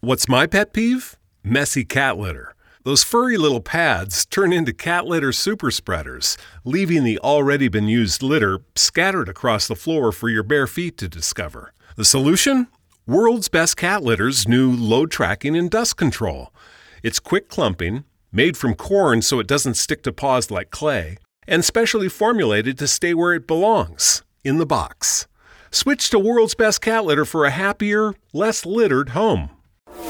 What's my pet peeve? Messy cat litter. Those furry little pads turn into cat litter super spreaders, leaving the already been used litter scattered across the floor for your bare feet to discover. The solution? World's Best Cat Litter's new load tracking and dust control. It's quick clumping, made from corn so it doesn't stick to paws like clay, and specially formulated to stay where it belongs in the box. Switch to World's Best Cat Litter for a happier, less littered home.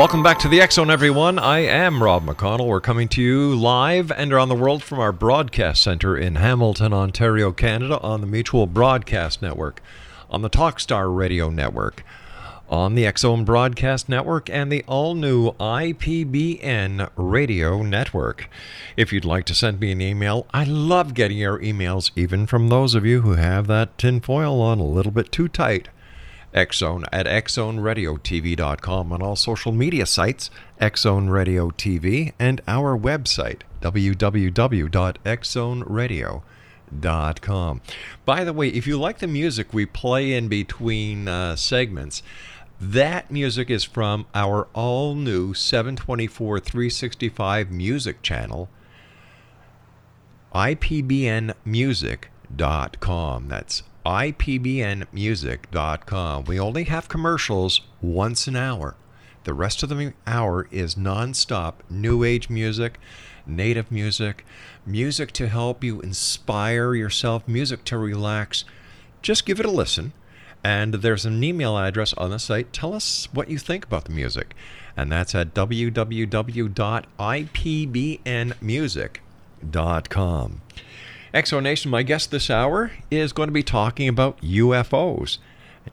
Welcome back to the Zone, everyone. I am Rob McConnell. We're coming to you live and around the world from our broadcast center in Hamilton, Ontario, Canada, on the Mutual Broadcast Network, on the Talkstar Radio Network, on the Zone Broadcast Network, and the all new IPBN Radio Network. If you'd like to send me an email, I love getting your emails, even from those of you who have that tinfoil on a little bit too tight. Xzone at xzoneradiotv.com on all social media sites, Xzone Radio TV, and our website, www.xzoneradio.com. By the way, if you like the music we play in between uh, segments, that music is from our all new 724 365 music channel, ipbnmusic.com. That's ipbnmusic.com. We only have commercials once an hour. The rest of the hour is nonstop new age music, native music, music to help you inspire yourself, music to relax. Just give it a listen. And there's an email address on the site. Tell us what you think about the music. And that's at www.ipbnmusic.com. Exonation, my guest this hour is going to be talking about UFOs.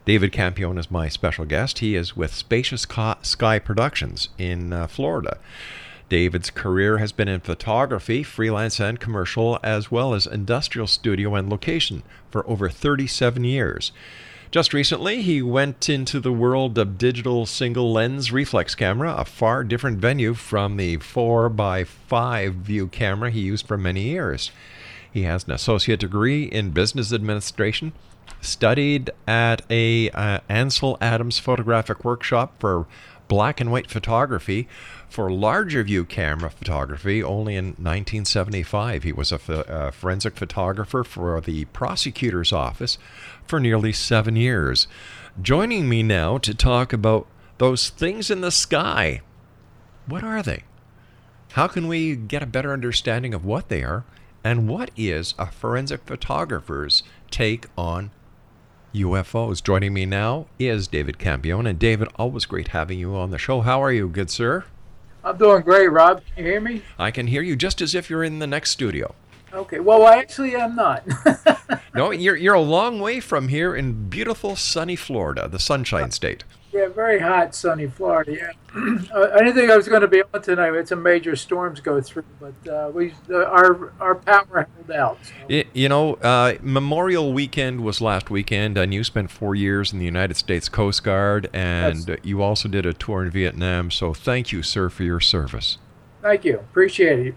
David Campione is my special guest. He is with Spacious Sky Productions in uh, Florida. David's career has been in photography, freelance and commercial, as well as industrial studio and location for over 37 years. Just recently, he went into the world of digital single lens reflex camera, a far different venue from the 4x5 view camera he used for many years. He has an associate degree in business administration, studied at a uh, Ansel Adams photographic workshop for black and white photography. For larger view camera photography, only in 1975, he was a forensic photographer for the prosecutor's office for nearly seven years. Joining me now to talk about those things in the sky. What are they? How can we get a better understanding of what they are? And what is a forensic photographer's take on UFOs? Joining me now is David Campione. And David, always great having you on the show. How are you, good sir? I'm doing great, Rob. Can you hear me? I can hear you just as if you're in the next studio. Okay. Well, I actually am not. no, you're you're a long way from here in beautiful sunny Florida, the Sunshine uh, State. Yeah, very hot, sunny Florida. Yeah, I didn't think I was going to be on tonight. We had some major storms go through, but uh, we uh, our our power held out. So. It, you know, uh, Memorial Weekend was last weekend, and you spent four years in the United States Coast Guard, and you also did a tour in Vietnam. So, thank you, sir, for your service. Thank you. Appreciate it.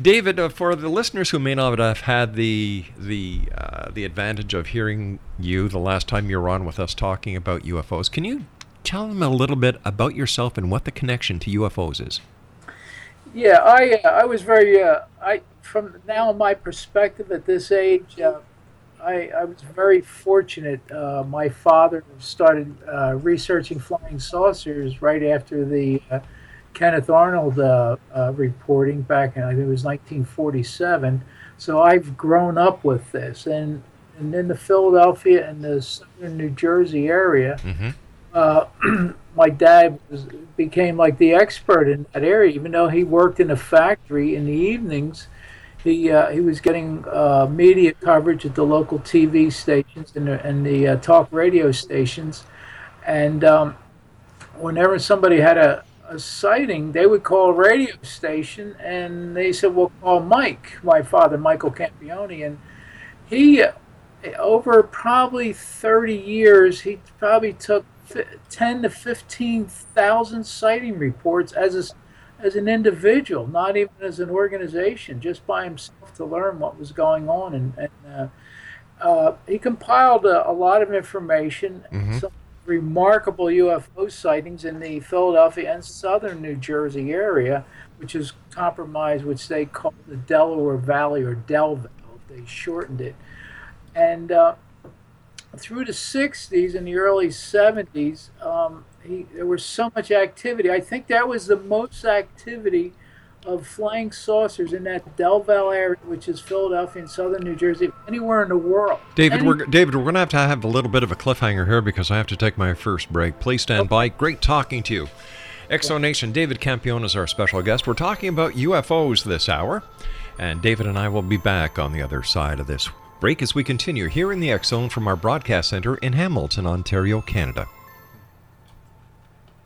David, uh, for the listeners who may not have had the the uh, the advantage of hearing you the last time you were on with us talking about UFOs, can you tell them a little bit about yourself and what the connection to UFOs is. Yeah, I uh, I was very uh, I from now my perspective at this age, uh, I I was very fortunate. Uh, my father started researching flying saucers right after the Kenneth Arnold uh, uh, reporting back in I think it was 1947. So I've grown up with this, and and in the Philadelphia and the southern New Jersey area. Mm-hmm. Uh, my dad was, became like the expert in that area, even though he worked in a factory in the evenings. He uh, he was getting uh, media coverage at the local TV stations and the, and the uh, talk radio stations, and um, whenever somebody had a, a sighting, they would call a radio station and they said, "Well, call Mike, my father, Michael Campione," and he over probably 30 years, he probably took 10 to 15,000 sighting reports as a, as an individual, not even as an organization, just by himself to learn what was going on. And, and uh, uh, he compiled a, a, lot of information, Mhm. some remarkable UFO sightings in the Philadelphia and southern New Jersey area, which is compromised, which they call the Delaware Valley or Delville. They shortened it. And uh, through the 60s and the early 70s, um, he, there was so much activity. I think that was the most activity of flying saucers in that Delville area, which is Philadelphia and southern New Jersey, anywhere in the world. David, Any- we're David, we're going to have to have a little bit of a cliffhanger here because I have to take my first break. Please stand by. Great talking to you. Exo Nation, David Campione is our special guest. We're talking about UFOs this hour, and David and I will be back on the other side of this break as we continue here in the Zone from our broadcast center in Hamilton, Ontario, Canada.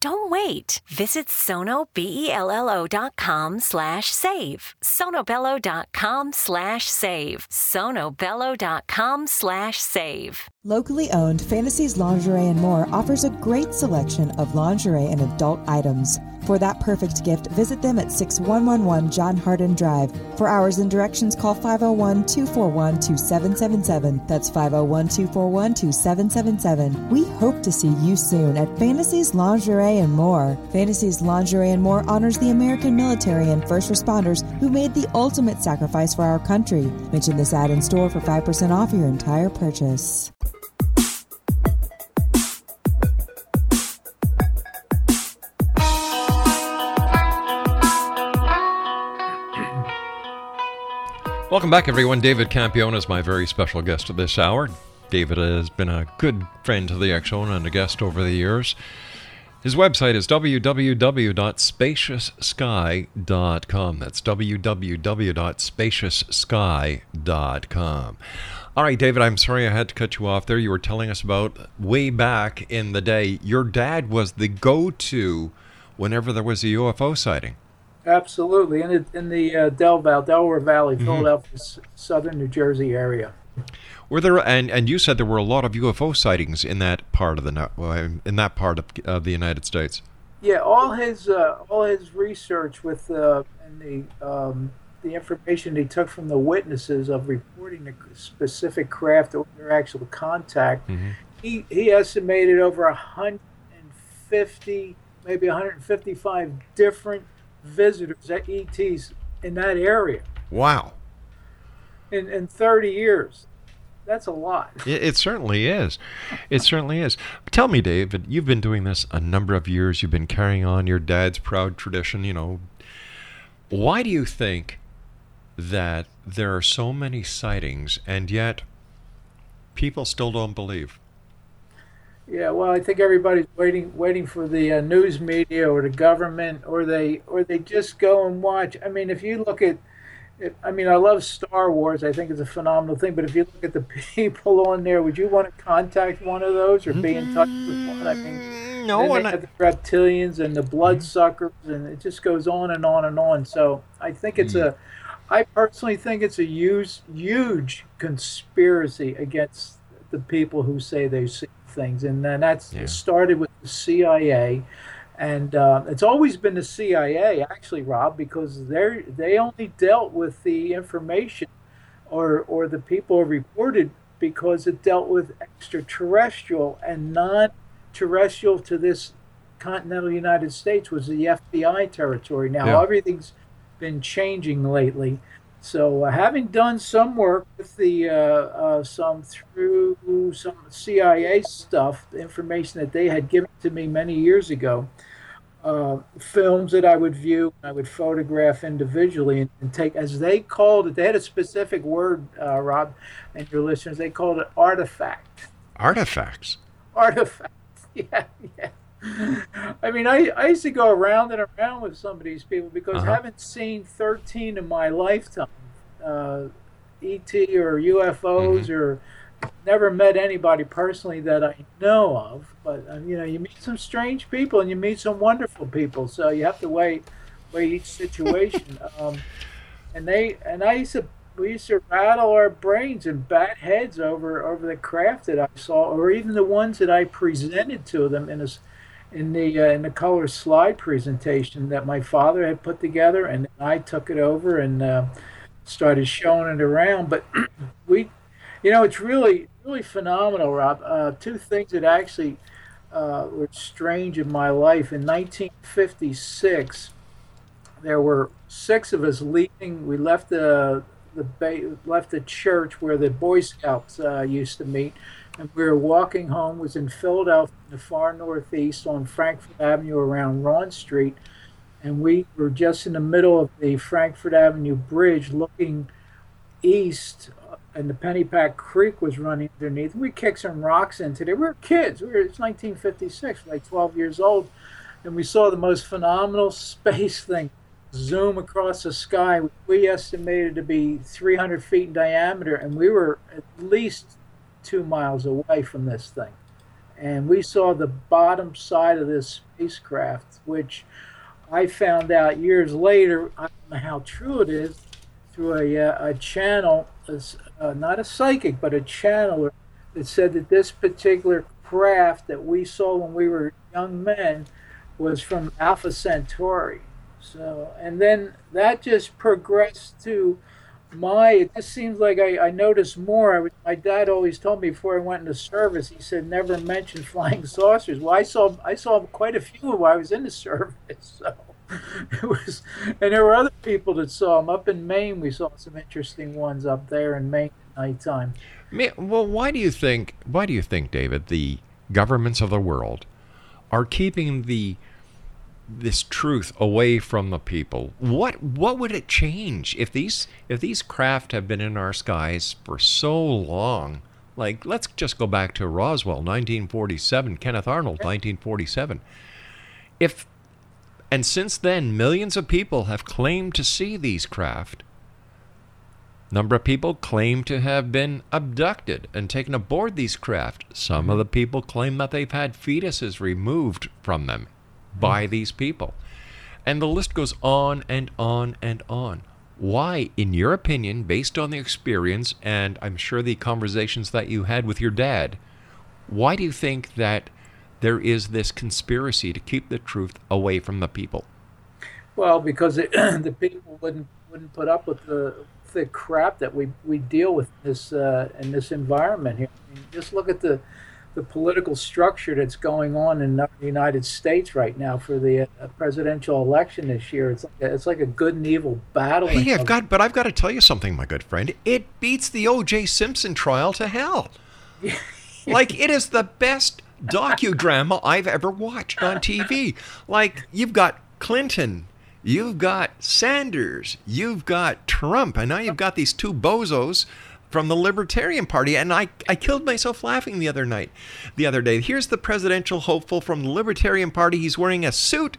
Don't wait. Visit sonobello.com slash save. sonobello.com slash save. sonobello.com slash save. Locally owned Fantasies Lingerie and More offers a great selection of lingerie and adult items. For that perfect gift, visit them at 6111 John Hardin Drive. For hours and directions, call 501 241 2777. That's 501 241 2777. We hope to see you soon at Fantasies Lingerie and More. Fantasies Lingerie and More honors the American military and first responders who made the ultimate sacrifice for our country. Mention this ad in store for 5% off your entire purchase. Welcome back, everyone. David Campione is my very special guest this hour. David has been a good friend to the Zone and a guest over the years. His website is www.spacioussky.com. That's www.spacioussky.com. All right, David, I'm sorry I had to cut you off there. You were telling us about way back in the day, your dad was the go to whenever there was a UFO sighting. Absolutely, in the, in the uh, Delville, Delaware Valley, Philadelphia, s- southern New Jersey area. Were there and and you said there were a lot of UFO sightings in that part of the in that part of, of the United States. Yeah, all his uh, all his research with uh, and the um, the information he took from the witnesses of reporting the specific craft or their actual contact, he he estimated over 150, maybe 155 different visitors at ETs in that area Wow, in, in 30 years. That's a lot. it, it certainly is. It certainly is. Tell me, David, you've been doing this a number of years. You've been carrying on your dad's proud tradition. You know, why do you think that there are so many sightings and yet people still don't believe. Yeah, well, I think everybody's waiting, waiting for the uh, news media or the government, or they, or they just go and watch. I mean, if you look at, if, I mean, I love Star Wars. I think it's a phenomenal thing. But if you look at the people on there, would you want to contact one of those or be in touch with one? I mean, mm, no, then they I- have the reptilians and the mm-hmm. bloodsuckers, and it just goes on and on and on. So I think it's mm. a, I personally think it's a huge, huge conspiracy against the people who say they see things, and then that's Yeah. started with the CIA, and uh, it's always been the CIA actually, Rob, because they they only dealt with the information, or or the people reported because it dealt with extraterrestrial and non-terrestrial to this continental United States was the FBI territory. Now Yeah. everything's been changing lately. So, uh, having done some work with the uh, uh, some through some CIA stuff, the information that they had given to me many years ago, uh, films that I would view, I would photograph individually and, and take, as they called it. They had a specific word, uh, Rob, and your listeners. They called it artifact. Artifacts. Artifact. Yeah, yeah. I mean, I, I used to go around and around with some of these people because Uh-huh. I haven't seen 13 in my lifetime. Uh, ET or UFOs or never met anybody personally that I know of. But, uh, you know, you meet some strange people and you meet some wonderful people. So you have to weigh, weigh each situation. um, and they, and I used to, we used to rattle our brains and bat heads over, over the craft that I saw, or even the ones that I presented to them in a, in the uh, in the color slide presentation that my father had put together, and I took it over and uh, started showing it around. But we, you know, it's really really phenomenal, Rob. Uh, two things that actually uh, were strange in my life. In 1956, there were six of us leaving. We left the the left the church where the Boy Scouts uh, used to meet, and we were walking home. Was in Philadelphia, in the far northeast, on Frankford Avenue around Rhawn Street, and we were just in the middle of the Frankford Avenue Bridge, looking east, and the Pennypack Creek was running underneath. We kicked some rocks into there. We were kids. We were, it's 1956, like 12 years old, and we saw the most phenomenal space thing zoom across the sky. We estimated to be 300 feet in diameter, and we were at least two miles away from this thing. And we saw the bottom side of this spacecraft, which I found out years later. I don't know how true it is through a, uh, a channel, uh, not a psychic, but a channeler that said that this particular craft that we saw when we were young men was from Alpha Centauri. So, and then that just progressed to my. It just seems like I, I noticed more. I my dad always told me before I went into service. He said never mention flying saucers. Well, I saw I saw quite a few of while I was in the service. So it was, and there were other people that saw them up in Maine. We saw some interesting ones up there in Maine at nighttime. Well, why do you think? Why do you think, David, the governments of the world are keeping the this truth away from the people? What what would it change if these if these craft have been in our skies for so long? Like, let's just go back to Roswell, 1947, Kenneth Arnold, 1947. If and since then, millions of people have claimed to see these craft. Number of people claim to have been abducted and taken aboard these craft. Some of the people claim that they've had fetuses removed from them by these people. And the list goes on and on and on. Why, in your opinion, based on the experience and I'm sure the conversations that you had with your dad, why do you think that there is this conspiracy to keep the truth away from the people? Well, because it, the people wouldn't wouldn't put up with the the crap that we, we deal with this uh, in this environment here. I mean, just look at the the political structure that's going on in the United States right now for the uh, presidential election this year. It's like a, it's like a good and evil battle. Hey, I've got, but I've got to tell you something, my good friend. It beats the O.J. Simpson trial to hell. like it is the best docudrama I've ever watched on TV. Like you've got Clinton, you've got Sanders, you've got Trump, and now you've got these two bozos from the Libertarian Party, and I, I killed myself laughing the other night, the other day. Here's the presidential hopeful from the Libertarian Party. He's wearing a suit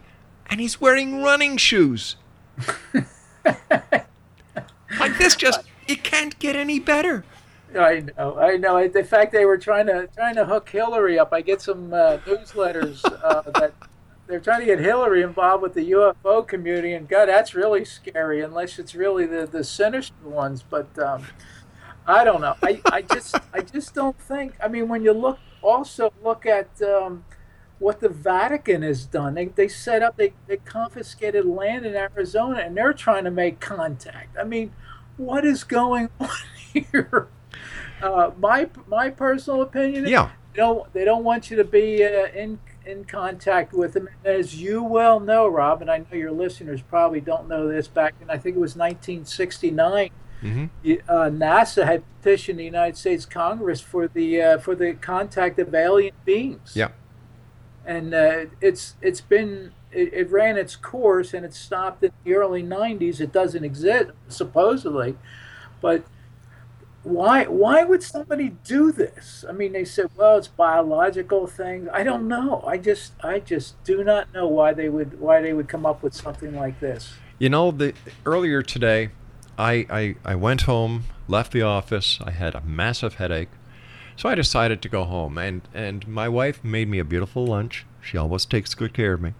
and he's wearing running shoes. like this, just it can't get any better. I know, I know. In fact, they were trying to trying to hook Hillary up. I get some uh, newsletters uh, that they're trying to get Hillary involved with the UFO community, and God, that's really scary. Unless it's really the the sinister ones, but um, I don't know. I, I just I just don't think. I mean, when you look also look at um, what the Vatican has done, they they set up they they confiscated land in Arizona, and they're trying to make contact. I mean, what is going on here? Uh, my my personal opinion. Is Yeah. They don't they don't want you to be uh, in in contact with them. As you well know, Rob, and I know your listeners probably don't know this. Back in I think it was 1969, Mm-hmm. uh, NASA had petitioned the United States Congress for the uh, for the contact of alien beings. Yeah. And uh, it's it's been it, it ran its course and it stopped in the early 90s. It doesn't exist supposedly, but why why would somebody do this? I mean, they said, well, it's biological things. I don't know. I just I just do not know why they would why they would come up with something like this. You know, the earlier today, I, I I went home, left the office. I had a massive headache, so I decided to go home. and And my wife made me a beautiful lunch. She always takes good care of me.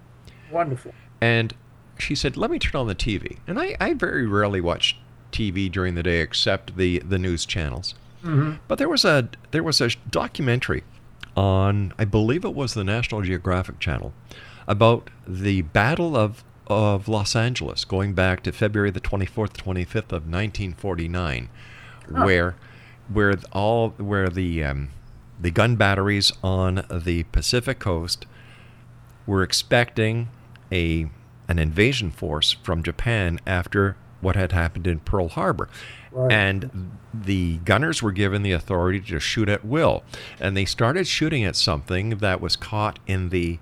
Wonderful. And she said, "Let me turn on the TV." And I, I very rarely watch TV during the day, except the the news channels. Mhm. But there was a there was a documentary on, I believe it was the National Geographic Channel, about the Battle of of Los Angeles, going back to February the twenty fourth, twenty fifth of nineteen forty nine, Huh. where where all where the um, the gun batteries on the Pacific coast were expecting a an invasion force from Japan after what had happened in Pearl Harbor. Right. And the gunners were given the authority to shoot at will. And they started shooting at something that was caught in the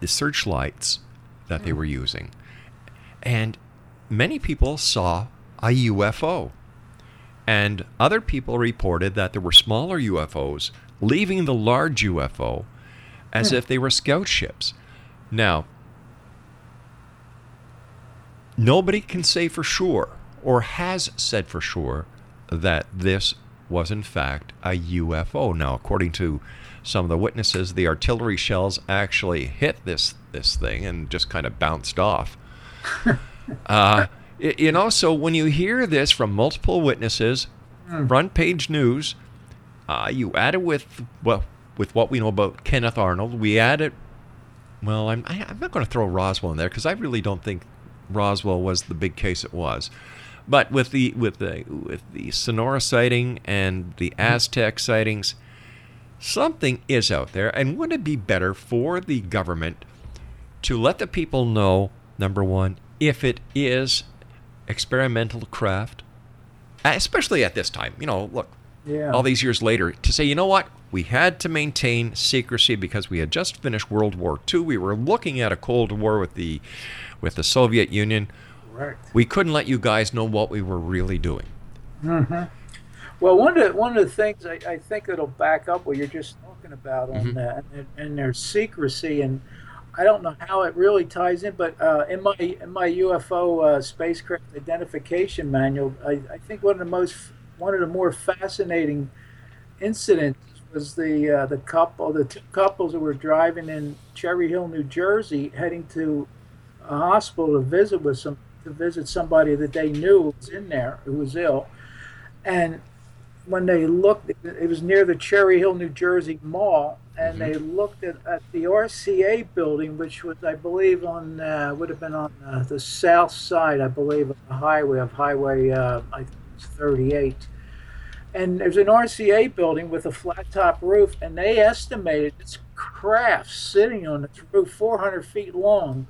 the searchlights that they were using. And many people saw a UFO. And other people reported that there were smaller UFOs leaving the large UFO as Hmm. if they were scout ships. Now, nobody can say for sure or has said for sure that this was in fact a UFO. Now, according to some of the witnesses, the artillery shells actually hit this this thing and just kind of bounced off. uh, you know, so when you hear this from multiple witnesses, front page news, uh, you add it with well with what we know about Kenneth Arnold. We add it. Well, I'm I, I'm not going to throw Roswell in there because I really don't think Roswell was the big case it was. But with the with the with the Sonora sighting and the mm-hmm. Aztec sightings, something is out there. And wouldn't it be better for the government to let the people know, number one, if it is experimental craft, especially at this time? You know, look, Yeah. all these years later, to say, you know what, we had to maintain secrecy because we had just finished World War II. We were looking at a Cold War with the with the Soviet Union. Correct. We couldn't let you guys know what we were really doing. hmm Well, one of the, one of the things I, I think that'll back up what you're just talking about on Mhm. that and, and their secrecy, and I don't know how it really ties in, but uh, in my in my UFO uh, spacecraft identification manual, I, I think one of the most one of the more fascinating incidents was the uh, the couple the two couples that were driving in Cherry Hill, New Jersey, heading to a hospital to visit with some to visit somebody that they knew was in there who was ill, and when they looked, it was near the Cherry Hill, New Jersey Mall, and they looked at, at the RCA building, which was, I believe, on uh, would have been on uh, the south side, I believe, of the highway of Highway uh, I think it's 38. And there's an RCA building with a flat top roof, and they estimated this craft sitting on its roof, 400 feet long,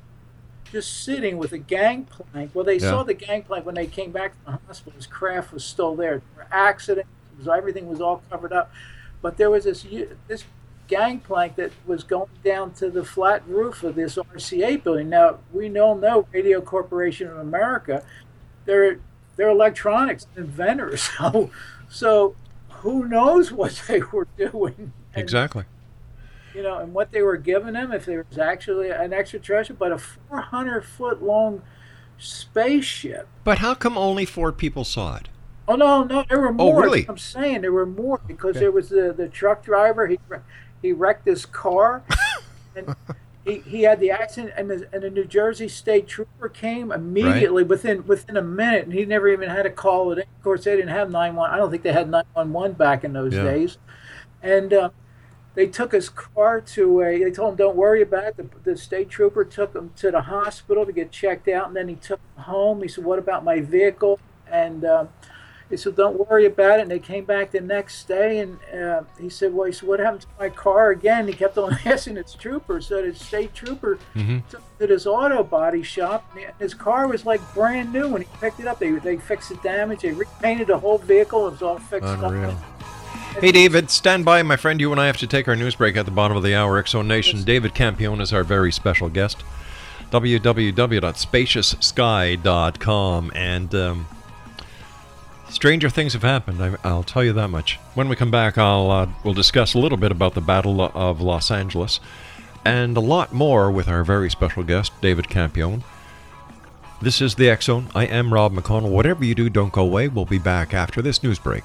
just sitting with a gangplank. Well, they Yeah. saw the gangplank when they came back from the hospital. His craft was still there. There were accidents. Was, everything was all covered up. But there was this this gangplank that was going down to the flat roof of this RCA building. Now we all know Radio Corporation of America. They're they're electronics inventors. So So who knows what they were doing? And, Exactly. You know, and what they were giving them, if there was actually an extraterrestrial, but a 400 foot long spaceship. But how come only four people saw it? Oh no, no, there were more. Oh, really? I'm saying there were more because there was the, the truck driver. He he wrecked his car, and he, he had the accident, and the, and the New Jersey State Trooper came immediately within within a minute, and he never even had to call it. in. Of course, they didn't have nine one. I don't think they had nine one one back in those Yeah. days, and. Uh, they took his car to a. They told him, "Don't worry about it." The, the state trooper took him to the hospital to get checked out, and then he took him home. He said, "What about my vehicle?" And um, he said, "Don't worry about it." And they came back the next day, and uh, he said, "Well, he said, what happened to my car again?" He kept on asking his trooper. So the state trooper took him to his auto body shop, and his car was like brand new when he picked it up. They they fixed the damage. They repainted the whole vehicle. It was all fixed Unreal. up. Hey, David, stand by, my friend. You and I have to take our news break at the bottom of the hour. Exo Nation. David Campione is our very special guest. www.spacioussky.com. And um, stranger things have happened. I, I'll tell you that much. When we come back, I'll uh, we'll discuss a little bit about the Battle of Los Angeles and a lot more with our very special guest, David Campione. This is the Zone. I am Rob McConnell. Whatever you do, don't go away. We'll be back after this news break.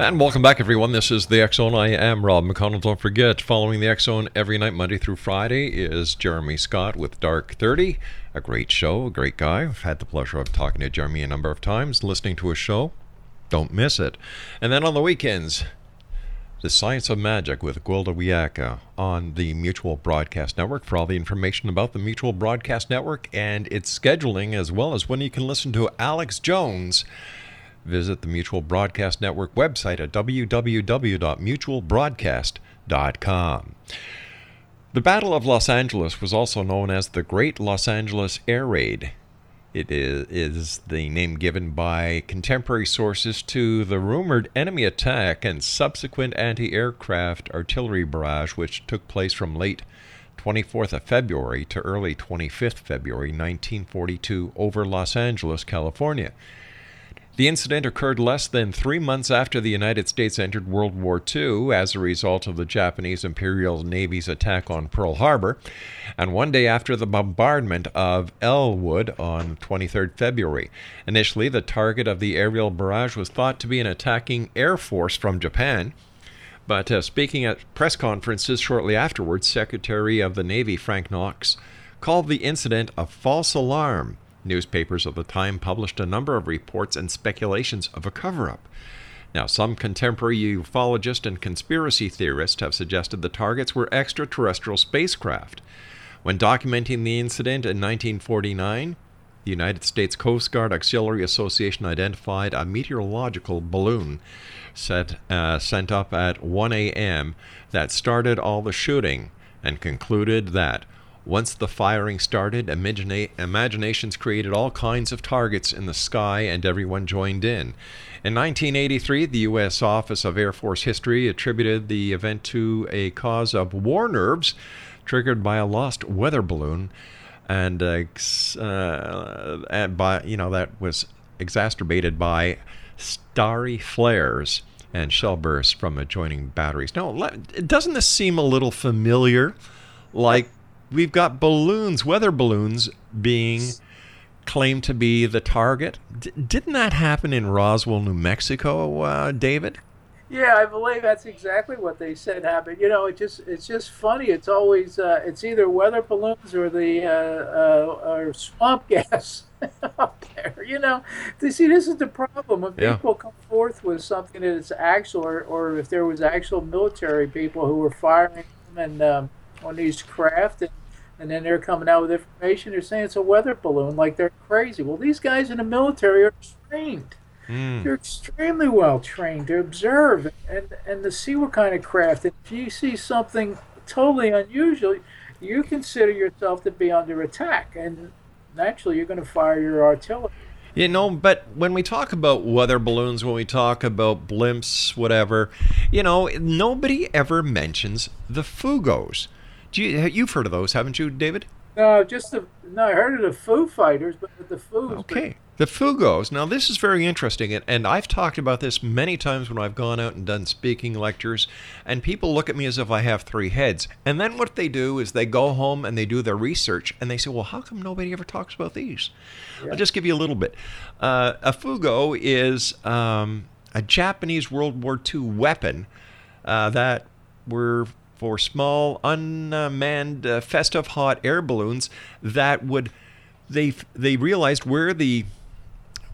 And welcome back, everyone. This is the Zone. I am Rob McConnell. Don't forget, following the Zone every night, Monday through Friday, is Jeremy Scott with Dark 30. A great show, a great guy. I've had the pleasure of talking to Jeremy a number of times, listening to his show. Don't miss it. And then on the weekends, The Science of Magic with Gwilda Wiyaka on the Mutual Broadcast Network. For all the information about the Mutual Broadcast Network and its scheduling, as well as when you can listen to Alex Jones, visit the Mutual Broadcast Network website at www.mutualbroadcast.com. The Battle of Los Angeles was also known as the Great Los Angeles Air Raid. It is, the name given by contemporary sources to the rumored enemy attack and subsequent anti aircraft artillery barrage, which took place from late 24th of February to early 25th February 1942 over Los Angeles, California. The incident occurred less than three months after the United States entered World War II as a result of the Japanese Imperial Navy's attack on Pearl Harbor, and one day after the bombardment of Ellwood on 23rd February. Initially, the target of the aerial barrage was thought to be an attacking air force from Japan. But uh, speaking at press conferences shortly afterwards, Secretary of the Navy Frank Knox called the incident a false alarm. Newspapers of the time published a number of reports and speculations of a cover up. Now, some contemporary ufologists and conspiracy theorists have suggested the targets were extraterrestrial spacecraft. When documenting the incident in 1949, the United States Coast Guard Auxiliary Association identified a meteorological balloon set, uh, sent up at 1 a.m. that started all the shooting and concluded that once the firing started, imagina- imaginations created all kinds of targets in the sky and everyone joined in. In 1983, the U.S. Office of Air Force History attributed the event to a cause of war nerves triggered by a lost weather balloon and uh, uh, and by you know that was exacerbated by starry flares and shell bursts from adjoining batteries. Now, doesn't this seem a little familiar? Like we've got balloons, weather balloons, being claimed to be the target. D- didn't that happen in Roswell, New Mexico, uh, David? Yeah, I believe that's exactly what they said happened. You know, it just it's just funny. It's always uh, it's either weather balloons or the uh, uh, or swamp gas up there. You know, you see, this is the problem when Yeah. people come forth with something that is actual, or, or if there was actual military people who were firing them and um, on these craft and. And then they're coming out with information. They're saying it's a weather balloon, like they're crazy. Well, these guys in the military are trained. Hmm. They're extremely well trained to observe and, and to see what kind of craft. And if you see something totally unusual, you consider yourself to be under attack, and naturally you're going to fire your artillery. You know, but when we talk about weather balloons, when we talk about blimps, whatever, you know, nobody ever mentions the Fugos. Do you, you've heard of those, haven't you, David? No, just the no. I heard of the Foo Fighters, but the Foos. Okay. The Fugos. Now, this is very interesting, and, and I've talked about this many times when I've gone out and done speaking lectures, and people look at me as if I have three heads. And then what they do is they go home and they do their research, and they say, well, how come nobody ever talks about these? I'll just give you a little bit. Uh, a Fugo is um, a Japanese World War II weapon uh, that were for small unmanned uh, festive hot air balloons that would they they realized where the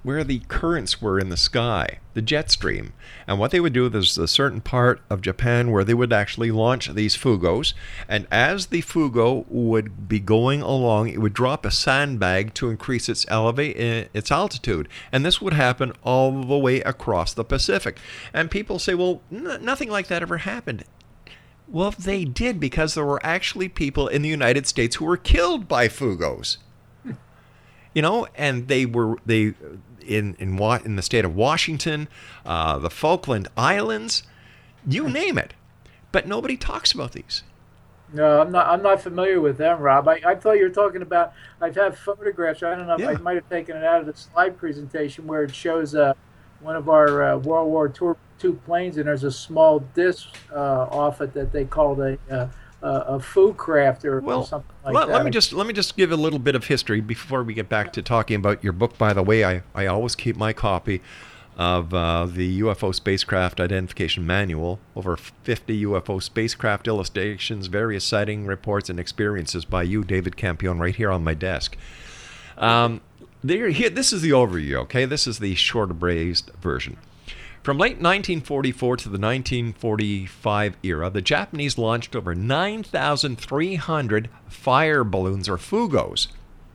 where the currents were in the sky, the jet stream. And what they would do, there's a certain part of Japan where they would actually launch these fugos. And as the fugo would be going along, it would drop a sandbag to increase its elevate uh, its altitude. And this would happen all the way across the Pacific. And people say, well, n- nothing like that ever happened. Well, they did because there were actually people in the United States who were killed by fugos you know, and they were they in in in the state of Washington, uh, the Falkland Islands, you name it, but nobody talks about these. No, I'm not. I'm not familiar with them, Rob. I, I thought you were talking about. I have had photographs. I don't know if I might have taken it out of the slide presentation where it shows uh, one of our uh, World War II, II planes, and there's a small disc uh, off it that they called a uh, a, food craft or, or something like let, that. let me just let me just give a little bit of history before we get back to talking about your book. By the way, I, I always keep my copy of uh, the UFO spacecraft identification manual. Over 50 UFO spacecraft illustrations, various sighting reports, and experiences by you, David Campione, right here on my desk. Um, there, here, this is the overview. Okay, this is the short abrased version. From late 1944 to the 1945 era, the Japanese launched over 9,300 fire balloons or fugos,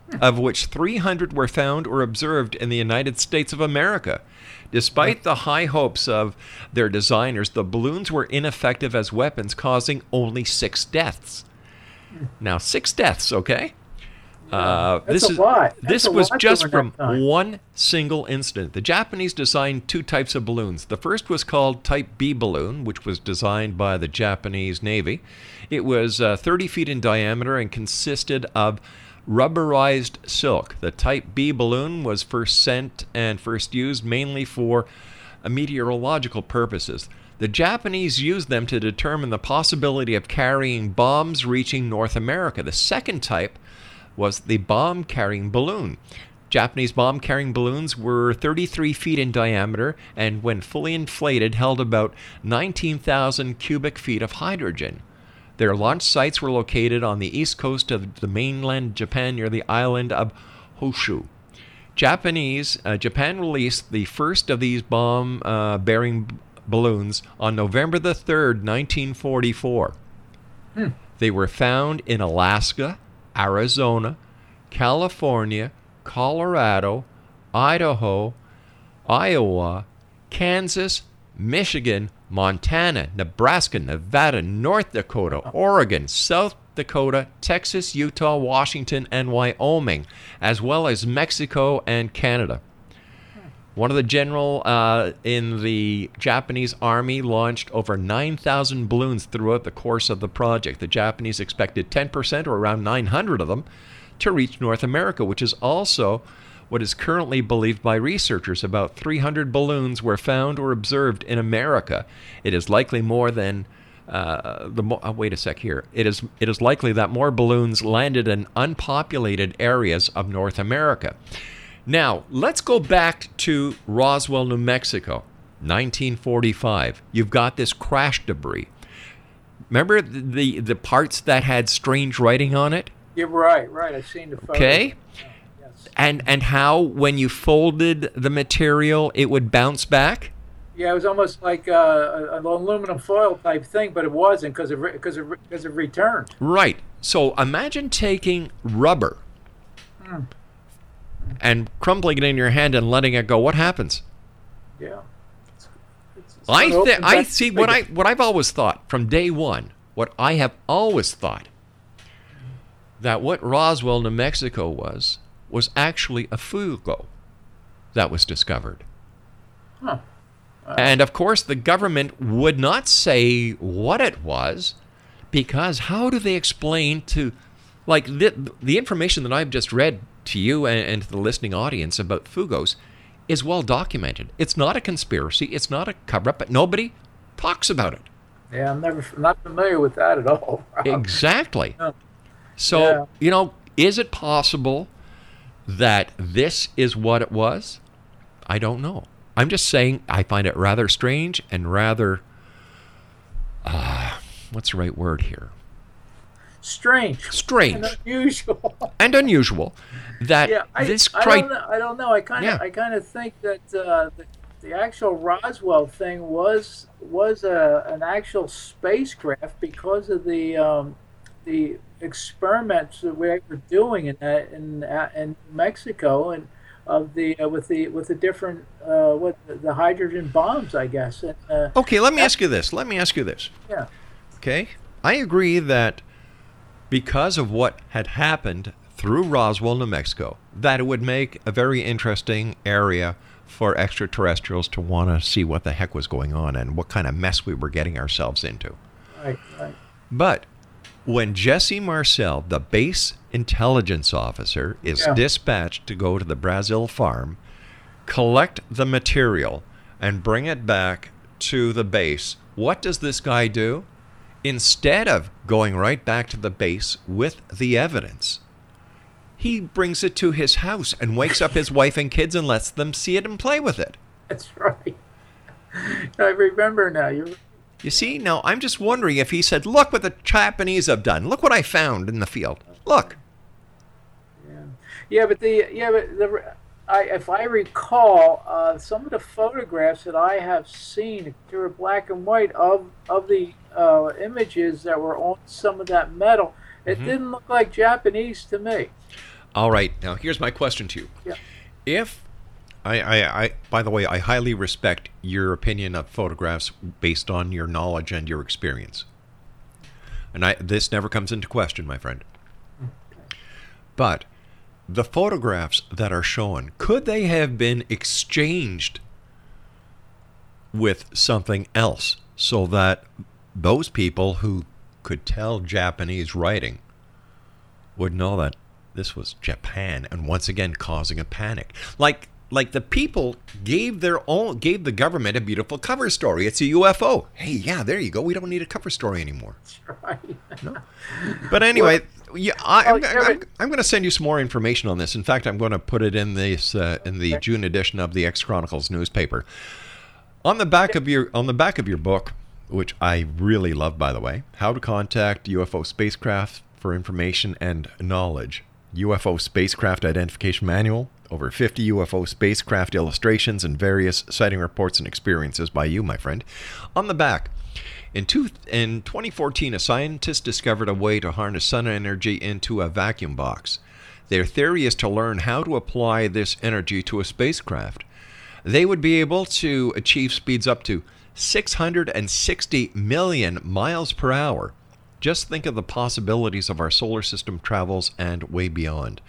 hmm. of which 300 were found or observed in the United States of America. Despite the high hopes of their designers, the balloons were ineffective as weapons, causing only six deaths. Hmm. Now, six deaths, okay? Uh, this is. This was just from one single incident. The Japanese designed two types of balloons. The first was called Type B balloon, which was designed by the Japanese Navy. It was uh, 30 feet in diameter and consisted of rubberized silk. The Type B balloon was first sent and first used mainly for uh, meteorological purposes. The Japanese used them to determine the possibility of carrying bombs reaching North America. The second type was the bomb carrying balloon. Japanese bomb carrying balloons were 33 feet in diameter and, when fully inflated, held about 19,000 cubic feet of hydrogen. Their launch sites were located on the east coast of the mainland Japan near the island of Honshu. Japanese uh, Japan released the first of these bomb uh, bearing b- balloons on November the 3rd, 1944. They were found in Alaska, Arizona, California, Colorado, Idaho, Iowa, Kansas, Michigan, Montana, Nebraska, Nevada, North Dakota, Oregon, South Dakota, Texas, Utah, Washington, and Wyoming, as well as Mexico and Canada. One of the general uh, in the Japanese army launched over 9,000 balloons throughout the course of the project. The Japanese expected 10%, or around 900 of them, to reach North America, which is also what is currently believed by researchers. About 300 balloons were found or observed in America. It is likely more than uh, the mo- uh, wait a sec here. It is it is likely that more balloons landed in unpopulated areas of North America. Now let's go back to Roswell, New Mexico. 1945. You've got this crash debris. Remember the, the, parts that had strange writing on it? You're right, right. I've seen the photo. Okay. And and how when you folded the material it would bounce back? Yeah, it was almost like uh, an aluminum foil type thing, but it wasn't because it because it because it returned. Right. So imagine taking rubber Hmm. And crumpling it in your hand and letting it go. What happens? Yeah. I th- open I see what I what I've always thought from day one. What I have always thought that what Roswell, New Mexico was was actually a fugo that was discovered. Huh. And of course, the government would not say what it was because how do they explain to, like, the, the information that I've just read to you and, and to the listening audience about Fugos is well documented. It's not a conspiracy, it's not a cover up, but nobody talks about it. Yeah, I'm never not familiar with that at all. Rob. Exactly. Yeah. So, Yeah. you know, is it possible that this is what it was? I don't know. I'm just saying I find it rather strange and rather, uh, what's the right word here? Strange. Strange. And unusual. And unusual that yeah, I, this I don't know. I don't know. I kind of Yeah. I kind of think that uh, the, the actual Roswell thing was was a, an actual spacecraft because of the um, the experiments that we were doing in that in uh, in Mexico and of the uh, with the with the different uh, what the hydrogen bombs, I guess. And, uh, Okay, let me ask you this. Let me ask you this. yeah. Okay? I agree that because of what had happened through Roswell, New Mexico, that it would make a very interesting area for extraterrestrials to want to see what the heck was going on and what kind of mess we were getting ourselves into. Right. Right. But when Jesse Marcel, the base intelligence officer, is Yeah. dispatched to go to the Brazel farm, collect the material, and bring it back to the base, what does this guy do? Instead of going right back to the base with the evidence, he brings it to his house and wakes up his wife and kids and lets them see it and play with it. That's right. I remember now. You're You see, now I'm just wondering if he said, Look what the Japanese have done. Look what I found in the field. Look. Yeah, but the yeah, but the I, if I recall, uh, some of the photographs that I have seen, they were black and white of of the uh, images that were on some of that metal. It Mhm. didn't look like Japanese to me. All right, now here's my question to you. Yeah. If I, I, I, by the way, I highly respect your opinion of photographs based on your knowledge and your experience. And I, this never comes into question, my friend. But the photographs that are shown, could they have been exchanged with something else so that those people who could tell Japanese writing would know that this was Japan and once again causing a panic. Like like the people gave their own gave the government a beautiful cover story. It's a UFO. Hey, yeah, there you go. We don't need a cover story anymore. Right. No. But anyway, yeah, I, I'm, Oh, I'm, I'm going to send you some more information on this. In fact, I'm going to put it in this uh, in the June edition of the X Chronicles newspaper. On the back of your on the back of your book, which I really love, by the way, how to contact UFO spacecraft for information and knowledge. UFO spacecraft identification manual, over 50 UFO spacecraft illustrations and various sighting reports and experiences by you, my friend. On the back, in, two, in 2014, a scientist discovered a way to harness sun energy into a vacuum box. Their theory is to learn how to apply this energy to a spacecraft. They would be able to achieve speeds up to 660 million miles per hour. Just think of the possibilities of our solar system travels and way beyond.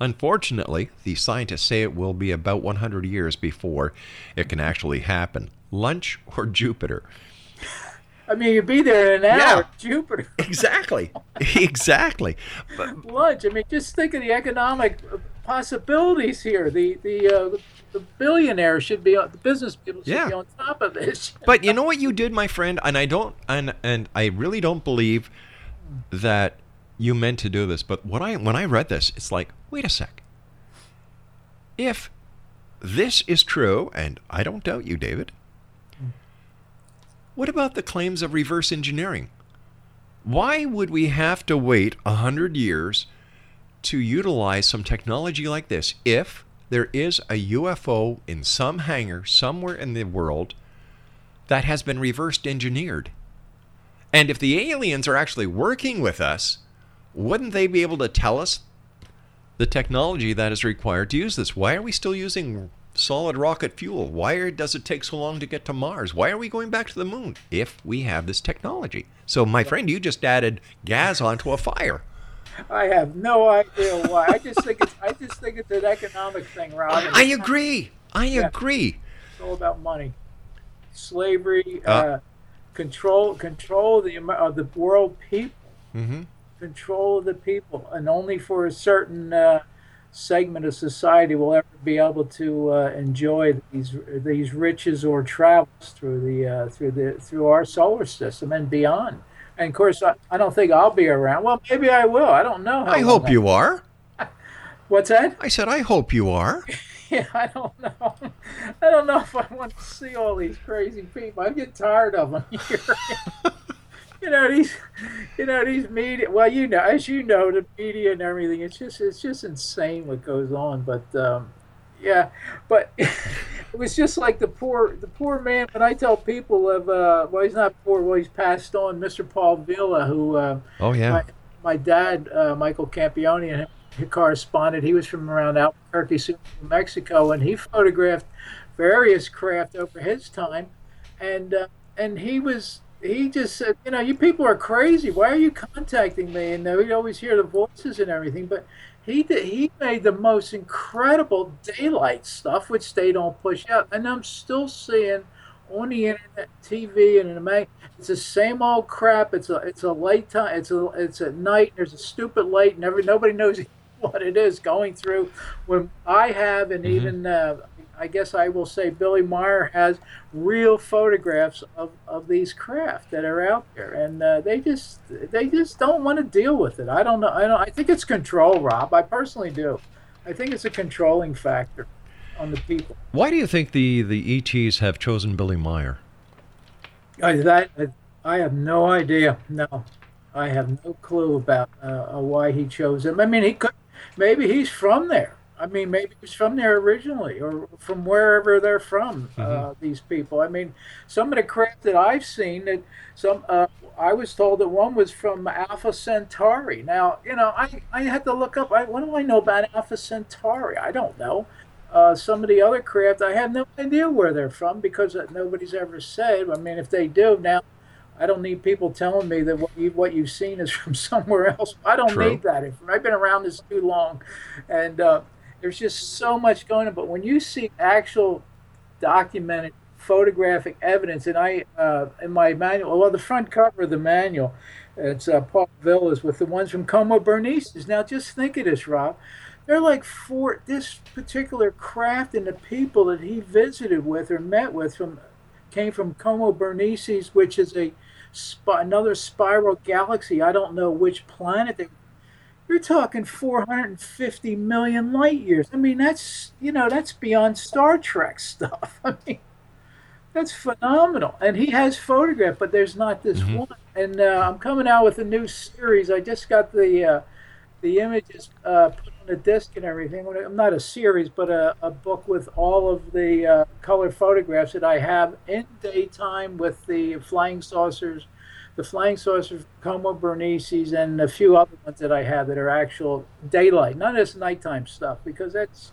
Unfortunately, the scientists say it will be about 100 years before it can actually happen. Lunch or Jupiter? I mean, you'd be there in an Yeah. hour. Jupiter. Exactly. exactly. But, lunch. I mean, just think of the economic possibilities here. The the uh, the, the billionaires should be on the business people should Yeah. be on top of this. But you know what you did, my friend, and I don't, and and I really don't believe that you meant to do this. But when I when I read this, it's like, wait a sec. If this is true, and I don't doubt you, David, What about the claims of reverse engineering? Why would we have to wait a hundred years to utilize some technology like this if there is a UFO in some hangar somewhere in the world that has been reversed engineered? And if the aliens are actually working with us, wouldn't they be able to tell us the technology that is required to use this? Why are we still using solid rocket fuel? Why does it take so long to get to Mars? Why are we going back to the moon if we have this technology? So, my friend, you just added gas onto a fire. I have no idea why. I just think it's I just think it's an economic thing, Rob. I, agree. I yeah. agree. It's all about money, slavery, uh, uh, control, control the of the world people, mm-hmm. control of the people, and only for a certain uh, segment of society will ever be able to uh, enjoy these these riches or travels through the uh, through the through our solar system and beyond. And of course, I, I don't think I'll be around. Well, maybe I will. I don't know. I hope you are. What's that? I said I hope you are. yeah, I don't know. I don't know if I want to see all these crazy people. I get tired of them here. you know these, you know these media. Well, you know, as you know, the media and everything. It's just, it's just insane what goes on. But um, yeah, but it was just like the poor, the poor man. But I tell people of, uh, well, he's not poor. Well, he's passed on. Mr. Paul Villa, who, uh, oh yeah, my, my dad, uh, Michael Campione, and him he corresponded. He was from around Albuquerque, New Mexico, and he photographed various craft over his time, and uh, and he was he just said, you know, you people are crazy. Why are you contacting me? And we always hear the voices and everything, but he did, he made the most incredible daylight stuff, which they don't push out, and I'm still seeing on the internet, TV, and in the mag. It's the same old crap. It's a it's a late time. It's a it's at night. There's a stupid light, and every nobody knows what it is going through. When I have, and mm-hmm. even uh, I guess I will say Billy Meier has real photographs of, of these craft that are out there, and uh, they just they just don't want to deal with it. I don't know. I don't. I think it's control, Rob. I personally do. I think it's a controlling factor on the people. Why do you think the the ETs have chosen Billy Meier? Uh, that I have no idea. No, I have no clue about uh, why he chose him. I mean, he could maybe he's from there. I mean, maybe he's from there originally, or from wherever they're from. Uh, mm-hmm. Uh, these people. I mean, some of the craft that I've seen that some. Uh, I was told that one was from Alpha Centauri. Now, you know, I I had to look up. I, what do I know about Alpha Centauri? I don't know. Uh, some of the other craft, I have no idea where they're from because nobody's ever said. I mean, if they do now, I don't need people telling me that what, you, what you've seen is from somewhere else. I don't True. need that. If, I've been around this too long, and uh, there's just so much going on. But when you see actual documented photographic evidence, and I uh, in my manual, well, the front cover of the manual, it's uh, Paul Villa's with the ones from Coma Berenices. Now, just think of this, Rob. They're like four. This particular craft and the people that he visited with or met with from came from Coma Berenices, which is a another spiral galaxy. I don't know which planet. They, you're talking 450 million light years. I mean, that's you know that's beyond Star Trek stuff. I mean, that's phenomenal. And he has photographed, but there's not this mm-hmm. one. And uh, I'm coming out with a new series. I just got the uh, the images uh, put on a disc and everything. I'm not a series, but a, a book with all of the uh, color photographs that I have in daytime with the flying saucers, the flying saucers, Coma Berenices, and a few other ones that I have that are actual daylight, not just nighttime stuff, because that's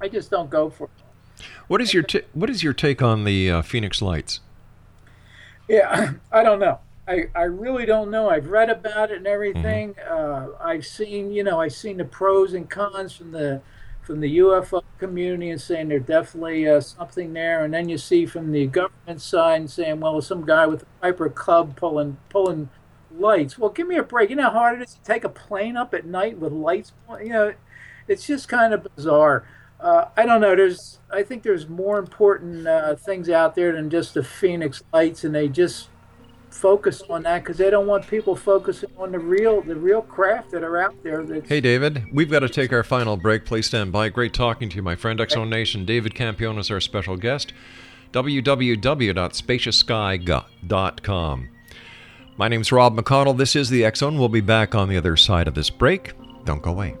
I just don't go for it. What is your t- what is your take on the uh, Phoenix Lights? Yeah, I don't know. I, I really don't know. I've read about it and everything. Mm-hmm. Uh, I've seen, you know, I've seen the pros and cons from the from the UFO community and saying there's definitely uh, something there, and then you see from the government side saying, well, some guy with a Piper Cub pulling pulling lights. Well, give me a break. You know how hard it is to take a plane up at night with lights. You know, it's just kind of bizarre. Uh, I don't know. There's, I think there's more important uh, things out there than just the Phoenix Lights, and they just focus on that because they don't want people focusing on the real the real craft that are out there. Hey, David, we've got to take our final break. Please stand by. Great talking to you, my friend. Zone Nation. David Campione is our special guest. www.spacioussky.com. My name's Rob McConnell. This is the Zone. We'll be back on the other side of this break. Don't go away.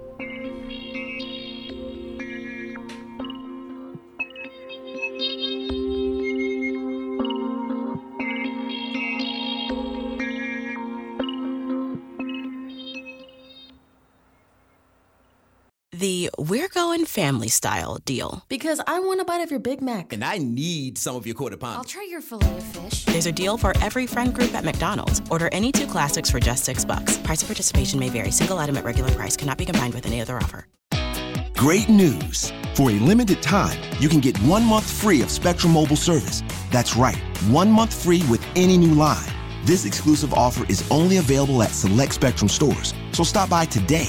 Family Style deal. Because I want a bite of your Big Mac. And I need some of your quarter pound. I'll try your filet of fish. There's a deal for every friend group at McDonald's. Order any two classics for just six bucks. Price of participation may vary. Single item at regular price cannot be combined with any other offer. Great news! For a limited time, you can get one month free of Spectrum Mobile service. That's right, one month free with any new line. This exclusive offer is only available at select Spectrum stores, so stop by today.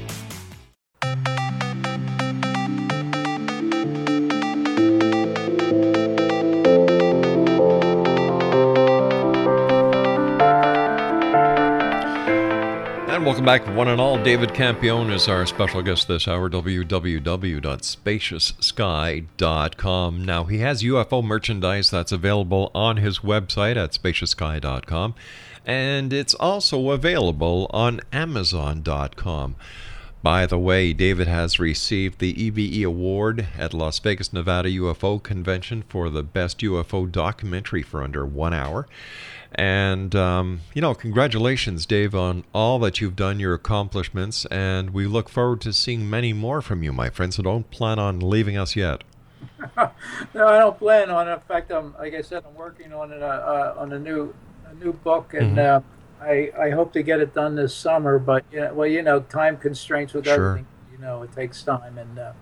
Welcome back, one and all. David Campione is our special guest this hour. www.spacioussky.com. Now, he has UFO merchandise that's available on his website at spacioussky.com, and it's also available on Amazon.com. By the way, David has received the EBE Award at Las Vegas, Nevada UFO Convention for the best UFO documentary for under one hour. And, um, you know, congratulations, Dave, on all that you've done, your accomplishments, and we look forward to seeing many more from you, my friend. So don't plan on leaving us yet. No, I don't plan on it. In fact, I'm like I said, I'm working on it uh, uh, on a new a new book, and Mhm. uh, I I hope to get it done this summer. But yeah, well, you know, time constraints with Sure. everything. You know, it takes time, and uh,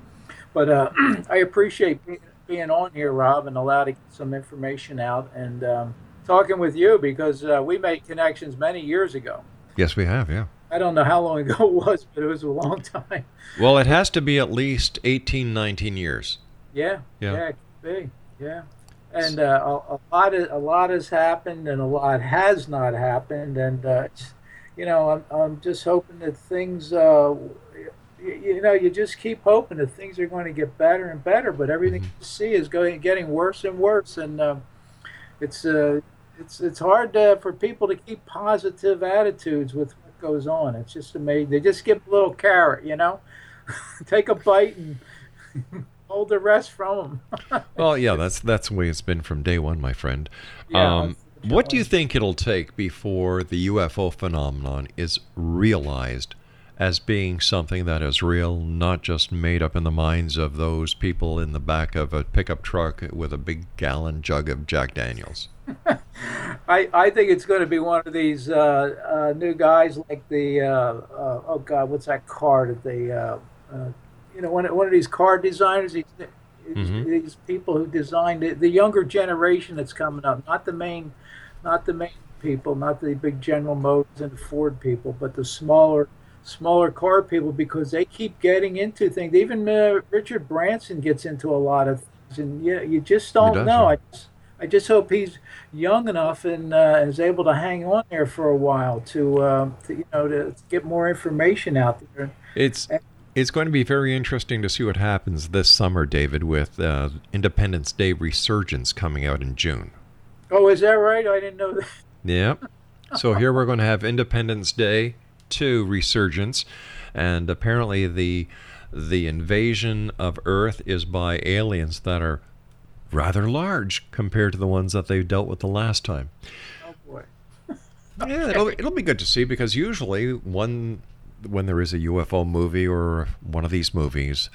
but uh, I appreciate being, being on here, Rob, and allowed to get some information out and um, talking with you because uh, we made connections many years ago. Yes, we have, yeah. I don't know how long ago it was, but it was a long time. Well, it has to be at least 18, 19 years. Yeah, Yeah. yeah, it could be, yeah. And uh, a, a lot, of, a lot has happened, and a lot has not happened, and uh, it's, you know, I'm, I'm just hoping that things, uh, you, you know, you just keep hoping that things are going to get better and better, but everything you see is going getting worse and worse, and um, it's uh, it's it's hard uh, for people to keep positive attitudes with what goes on. It's just amazing. They just give a little carrot, you know, take a bite and hold the rest from them. Well, yeah, that's that's the way it's been from day one, my friend. Yeah, um, what do you think it'll take before the UFO phenomenon is realized as being something that is real, not just made up in the minds of those people in the back of a pickup truck with a big gallon jug of Jack Daniels? I, I think it's going to be one of these uh, uh, new guys like the uh, uh, oh god what's that car that they uh, uh, you know one, of- one of these car designers these, Mhm. these people who designed it the younger generation that's coming up not the main not the main people not the big General Motors and Ford people but the smaller smaller car people because they keep getting into things even uh, Richard Branson gets into a lot of things and you, you just don't know. I just, I just hope he's young enough and uh, is able to hang on there for a while to, uh, to you know to get more information out there. It's it's going to be very interesting to see what happens this summer, David, with uh, Independence Day Resurgence coming out in June. Oh, is that right? I didn't know that. Yep. So here we're going to have Independence Day 2 Resurgence, and apparently the the invasion of Earth is by aliens that are rather large compared to the ones that they dealt with the last time. Oh boy. Yeah, it'll, it'll be good to see because usually one when there is a UFO movie or one of these movies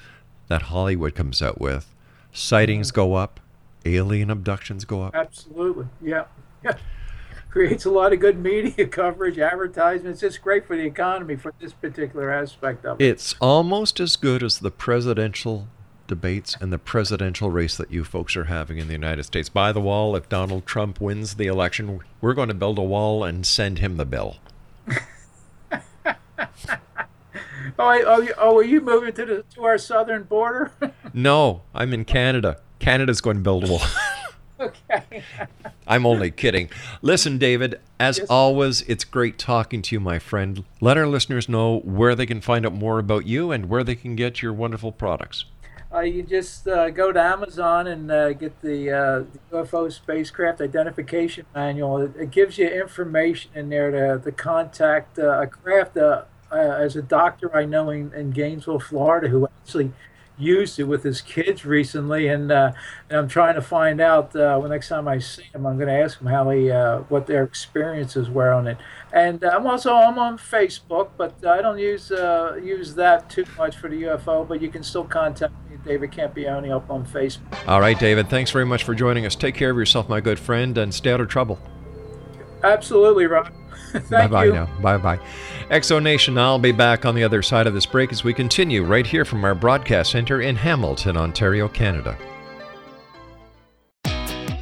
that Hollywood comes out with, sightings mm-hmm. go up, alien abductions go up. Absolutely. Yeah. Yeah. Creates a lot of good media coverage, advertisements. It's great for the economy for this particular aspect of it. It's almost as good as the presidential debates and the presidential race that you folks are having in the United States. By the wall, if Donald Trump wins the election, we're going to build a wall and send him the bill. Oh, I, oh, you- oh, are you moving to the to our southern border? No, I'm in Canada. Canada's going to build a wall. okay. I'm only kidding. Listen, David, as Yes. always, it's great talking to you, my friend. Let our listeners know where they can find out more about you and where they can get your wonderful products. Uh, you just uh, go to Amazon and uh, get the, uh, the UFO spacecraft identification manual. It, it gives you information in there to, to contact uh, a craft. Uh, as a doctor I know in, in Gainesville, Florida, who actually used it with his kids recently, and, uh, and I'm trying to find out uh, when next time I see him, I'm going to ask him how he uh, what their experiences were on it. And I'm also I'm on Facebook, but I don't use uh, use that too much for the UFO. But you can still contact me, David Campione, up on Facebook. All right, David, thanks very much for joining us. Take care of yourself, my good friend, and stay out of trouble. Absolutely, Rob. Bye bye now. Bye bye. Exo Nation, I'll be back on the other side of this break as we continue right here from our broadcast center in Hamilton, Ontario, Canada.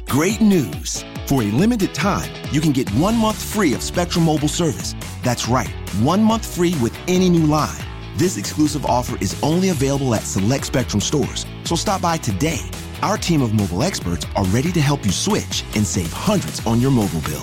Great news! For a limited time, you can get one month free of Spectrum Mobile service. That's right, one month free with any new line. This exclusive offer is only available at select Spectrum stores, so stop by today. Our team of mobile experts are ready to help you switch and save hundreds on your mobile bill.